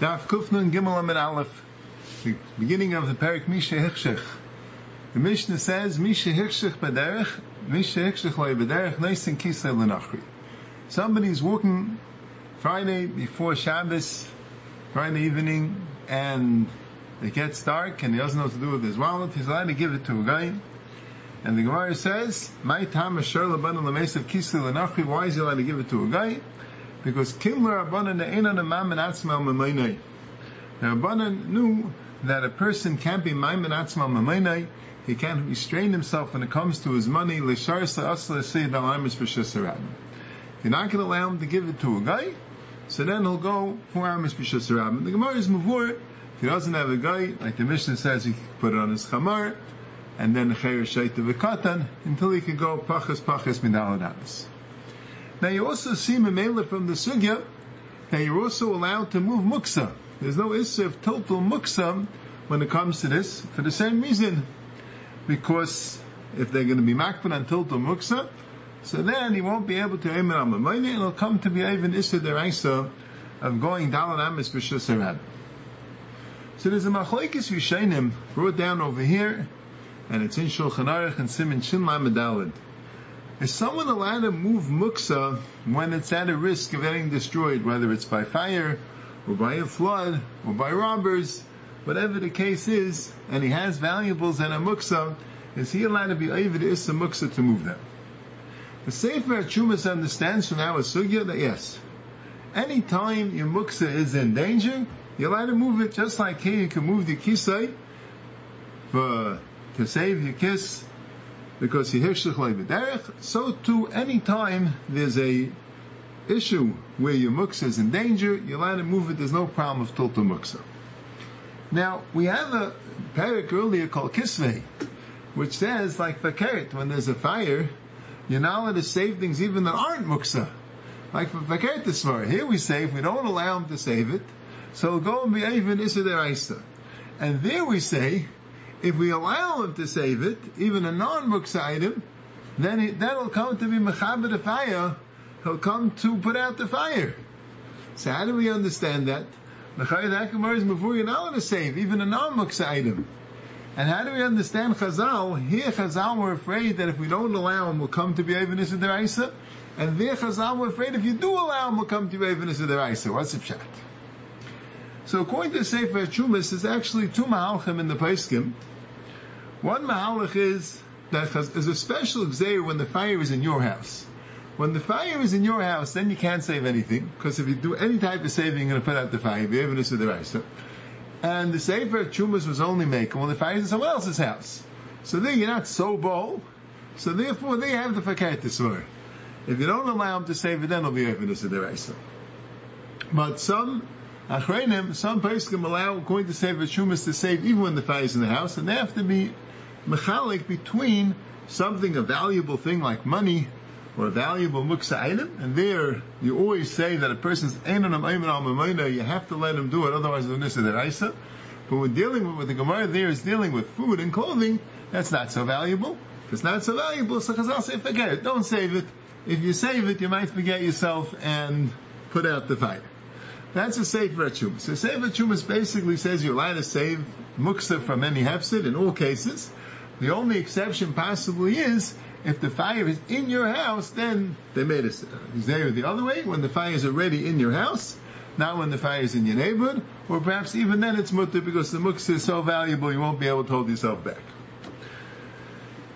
Daf Kufnun Gimel Amud Aleph, the beginning of the Perik Misha Hichshech. The Mishnah says, Misha Hichshech Bederech, Misha Hichshech Loi Bederech, Neisin Kisei Lenachri. Somebody's walking Friday before Shabbos, Friday evening, and it gets dark and he doesn't know what to do with his wallet. He's allowed to give it to a guy. And the Gemara says, My time is Shur Laban Lamesav Kisei Lenachri. Why is he allowed to give it to a guy? Because Kimler Rabbanan Einan Amam Atzmal Mamainai. The Rabbanan knew that a person can't be Maimin Atzmal Mamainai, he can't restrain himself when it comes to his money, Lishar Sa'asla Sayyid Al-Amish B'Shasarab. You're not going to allow him to give it to a guy, so then he'll go for Amish B'Shasarab. The Gemara is Mavur, if he doesn't have a guy, like the Mishnah says, he can put it on his Chamar, and then the Chayyar Shaita V'Katan, until he can go Pachas Pachas Midal now you also see Memela from the Sugya that you're also allowed to move muksa. There's no issue of total muksa when it comes to this for the same reason. Because if they're going to be makban on total muksa, so then he won't be able to aim it on and it'll come to be even issue issa deraisa of going on amis b'shus So there's a machlekes rishonim brought down over here, and it's in Shulchan Aruch and Simon Shin Lamed is someone allowed to move muksa when it's at a risk of getting destroyed, whether it's by fire, or by a flood, or by robbers, whatever the case is, and he has valuables and a muksa, is he allowed to be Avid Issa muksa to move them? The Sefer Chumas understands from our sugya that yes, anytime your muksa is in danger, you're allowed to move it just like here you can move the kisai for to save your kiss because he hirshich derech. so too any time there's a issue where your muksa is in danger, you're allowed to move it, there's no problem of total muksa. Now, we have a parak earlier called Kisvei, which says, like the Fakert, when there's a fire, you're not allowed to save things even that aren't muksa. Like for Fakert this far. Here we if we don't allow him to save it, so go and be even Issa Deraisa. And there we say, if we allow him to save it, even a non-muksa item, then he, that'll come to be mechaber the fire. He'll come to put out the fire. So how do we understand that? Mechayat is before you're not to save even a non-muksa item. And how do we understand Chazal? Here Chazal were afraid that if we don't allow him, we'll come to be Evanis Deraisa. And there Chazal were afraid if you do allow him, we'll come to be Evanis Deraisa. What's the pshat? So according to Sefer Chumas, there's actually two Mahalchim in the Paiskim. One Mahalach is that is a special exer when the fire is in your house. When the fire is in your house, then you can't save anything, because if you do any type of saving, you're going to put out the fire. The evidence of the Raisa. And the Sefer Chumas was only making when the fire is in someone else's house. So there you're not so bold. So therefore they have the fakat to If you don't allow them to save it, then it'll be evidence of the Raisa. But some Some can allow, according to Sefer Shumas, to save even when the fire is in the house, and they have to be mechalik between something, a valuable thing like money, or a valuable muksa item, and there you always say that a person's einanam al you have to let him do it, otherwise the nissa deraisa. But when dealing with the Gemara there is dealing with food and clothing, that's not so valuable. If it's not so valuable, so Chazal say forget it, don't save it. If you save it, you might forget yourself and put out the fire. That's a Sefer Chumas. So Sefer Chumas basically says you're allowed to save muksa from any hefsid in all cases. The only exception possibly is if the fire is in your house, then they made a uh, there the other way, when the fire is already in your house, not when the fire is in your neighborhood, or perhaps even then it's mutter because the muksa is so valuable you won't be able to hold yourself back.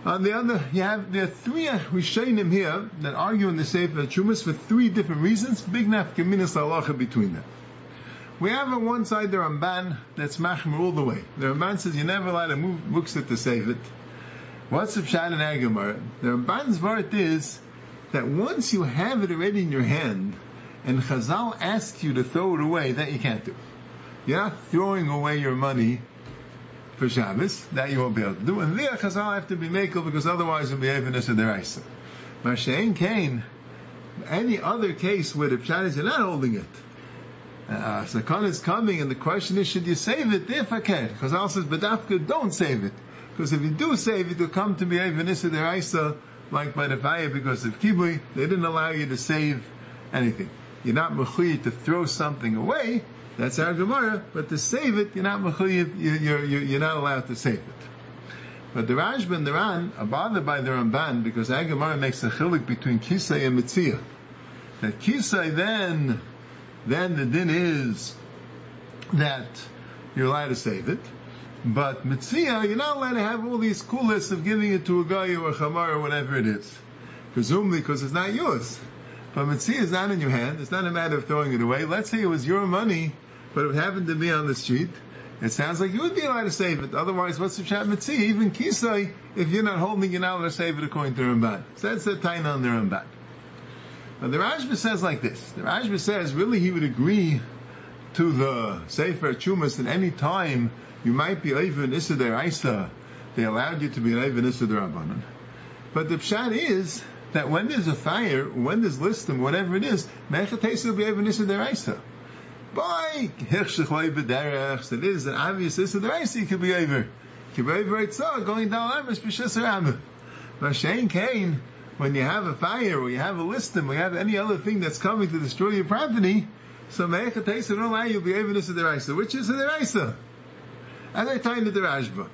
On the other, you have there are three Rishonim here that argue in the Sefer Chumas for three different reasons. Big nafkaminas halacha between them. We have on one side the Ramban that's machmer all the way. The Ramban says you're never allowed to move muksa to save it. What's the pshat in Agamar? The Ramban's vart is that once you have it already in your hand, and Chazal asks you to throw it away, that you can't do. You're not throwing away your money for Shabbos, that you won't be able to do. And there Chazal have to be makel because otherwise it'll be evidence of their Isa. Mashain Kain, any other case where the Pshat is you're not holding it. Uh, Sakon is coming and the question is should you save it if I can? Chazal says, Badafka, don't save it. Because if you do save it, you'll come to be evidence of their Isa, like by the fire because of Kibui, they didn't allow you to save anything. You're not mechuy to throw something away, That's our Gemara, but to save it, you're not mechuyev, you're, you're, you're not allowed to save it. But the Rashba and the Ran are bothered by the Ramban because our Gemara makes a chilik between Kisai and Mitzia. That Kisai then, then the din is that you're allowed to save it. But Mitzia, you're not allowed to have all these cool lists of giving it to a guy or a chamar or whatever it is. Presumably because it's not yours. But Mitzia is not in your hand. It's not a matter of throwing it away. Let's say it was your money, but it happened to be on the street. It sounds like you would be allowed to save it. Otherwise, what's the chat Mitzia? Even Kisai, if you're not holding, you're not allowed to save it according to Ramban. So that's the Taina on the Ramban. But the Rashba says like this. The Rashba says, really he would agree to the Sefer Chumas at any time you might be over Issa Deraisa. They allowed you to be over Issa Derabanan. But the pshat is that when there's a fire, when there's listim, whatever it is, Mechatesa will be over Issa Deraisa. By Hirshach B'derech, is an obvious Issa Deraisa, you could be over. You could be over Eitzah, going down Amish B'Shis Ramah. Mashain Kain, when you have a fire, or you have a listim, or you have any other thing that's coming to destroy your property, so Mechatesa don't allow you to be over Issa Deraisa. Which is a Deraisa? And they're talking to the Rashba.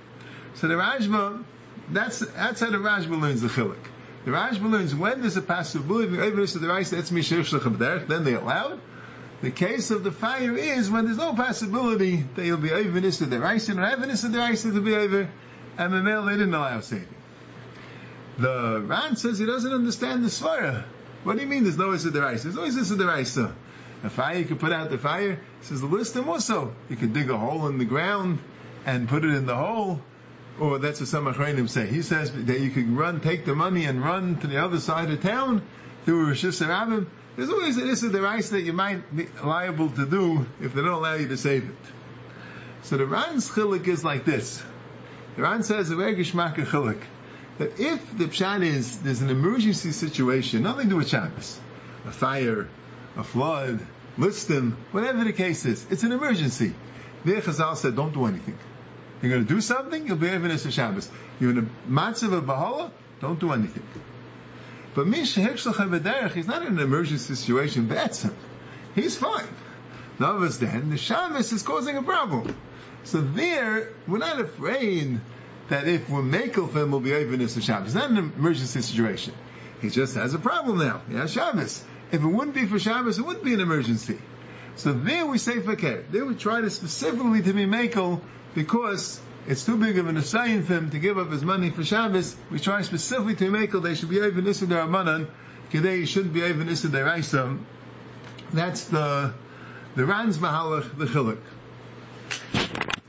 So the Rashba, that's, that's how the Rashba learns the Chilik. The Rashba learns when there's a possibility of evidence of the Raisa, that's Mishir then they allow The case of the fire is when there's no possibility that you'll be evidence of the Raisa, and evidence of the Raisa to be over, and the male they didn't allow saving. The Ran says he doesn't understand the Svara. What do you mean there's no Issa Deraisa? There's no Issa Deraisa. A fire, you can put out the fire. Says the list also. You can dig a hole in the ground and put it in the hole, or that's what some Acharonim say. He says that you could run, take the money and run to the other side of town through Rosh Hashanah. There's always an issue the rice that you might be liable to do if they don't allow you to save it. So the Ran's chilik is like this. The Ran says a very gishmaka chilik that if the pshat is there's an emergency situation, nothing to do with Shabbos, a fire, a flood, listim, whatever the case is, it's an emergency. There Chazal said, don't do anything. You're going to do something, you'll be Evanis Shabbos. You're in a matzav of Bahala, don't do anything. But Mish Hekshach he's not in an emergency situation, that's him. He's fine. Navas then, the Shabbos is causing a problem. So there, we're not afraid that if we're makel him, we'll be Evanis Shabbos. It's not an emergency situation. He just has a problem now. Has Shabbos. If it wouldn't be for Shabbos, it wouldn't be an emergency. So there we say fakir. There we try to specifically to be makel because it's too big of an assignment for him to give up his money for Shabbos. We try specifically to make it they should be even Issa Rabanan, Kedei shouldn't be even Issa Deraisa. That's the the Ran's Mahalach, the Chilik.